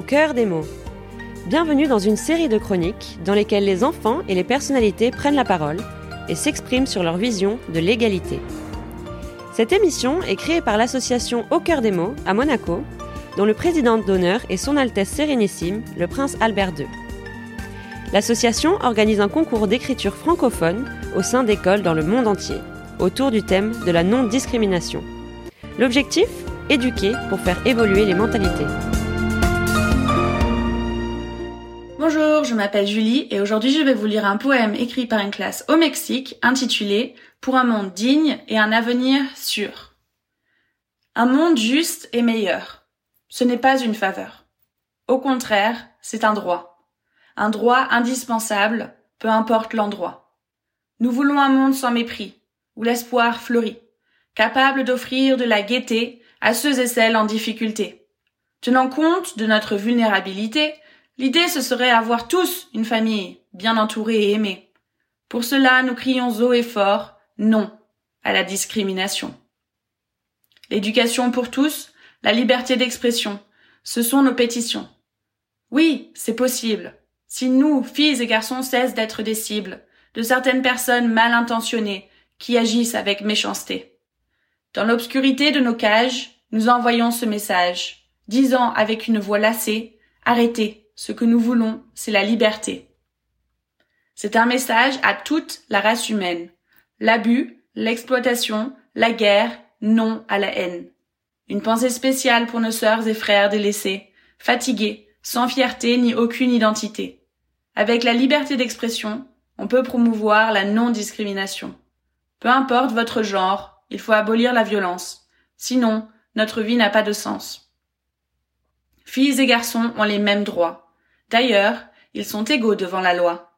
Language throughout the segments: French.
cœur des mots. Bienvenue dans une série de chroniques dans lesquelles les enfants et les personnalités prennent la parole et s'expriment sur leur vision de l'égalité. Cette émission est créée par l'association Au cœur des mots à Monaco, dont le président d'honneur est Son Altesse Sérénissime, le prince Albert II. L'association organise un concours d'écriture francophone au sein d'écoles dans le monde entier, autour du thème de la non-discrimination. L'objectif Éduquer pour faire évoluer les mentalités. M'appelle Julie et aujourd'hui je vais vous lire un poème écrit par une classe au Mexique intitulé Pour un monde digne et un avenir sûr. Un monde juste et meilleur. Ce n'est pas une faveur. Au contraire, c'est un droit. Un droit indispensable, peu importe l'endroit. Nous voulons un monde sans mépris, où l'espoir fleurit, capable d'offrir de la gaieté à ceux et celles en difficulté. Tenant compte de notre vulnérabilité, l'idée ce serait avoir tous une famille bien entourée et aimée. Pour cela, nous crions haut et fort non à la discrimination. L'éducation pour tous, la liberté d'expression, ce sont nos pétitions. Oui, c'est possible. Si nous, filles et garçons, cessent d'être des cibles de certaines personnes mal intentionnées qui agissent avec méchanceté. Dans l'obscurité de nos cages, nous envoyons ce message, disant avec une voix lassée, arrêtez, ce que nous voulons, c'est la liberté. C'est un message à toute la race humaine. L'abus, l'exploitation, la guerre, non à la haine. Une pensée spéciale pour nos sœurs et frères délaissés, fatigués, sans fierté ni aucune identité. Avec la liberté d'expression, on peut promouvoir la non-discrimination. Peu importe votre genre, il faut abolir la violence. Sinon, notre vie n'a pas de sens. Filles et garçons ont les mêmes droits. D'ailleurs, ils sont égaux devant la loi.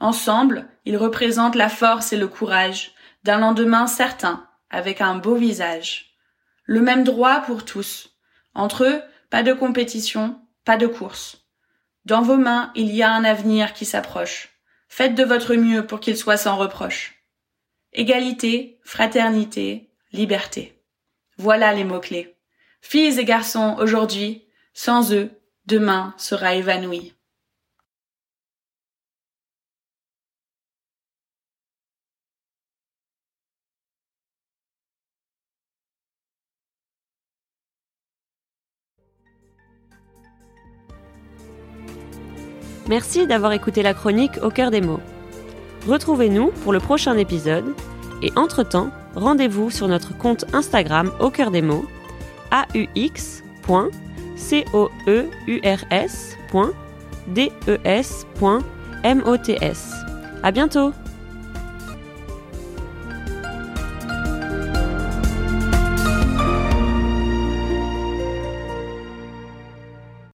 Ensemble, ils représentent la force et le courage d'un lendemain certain, avec un beau visage. Le même droit pour tous. Entre eux, pas de compétition, pas de course. Dans vos mains, il y a un avenir qui s'approche. Faites de votre mieux pour qu'il soit sans reproche. Égalité, fraternité, liberté. Voilà les mots-clés. Filles et garçons, aujourd'hui, sans eux, demain sera évanoui. Merci d'avoir écouté la chronique Au cœur des mots. Retrouvez-nous pour le prochain épisode et entre-temps, rendez-vous sur notre compte Instagram au cœur des mots, aux.coeurs.des.mots. À bientôt!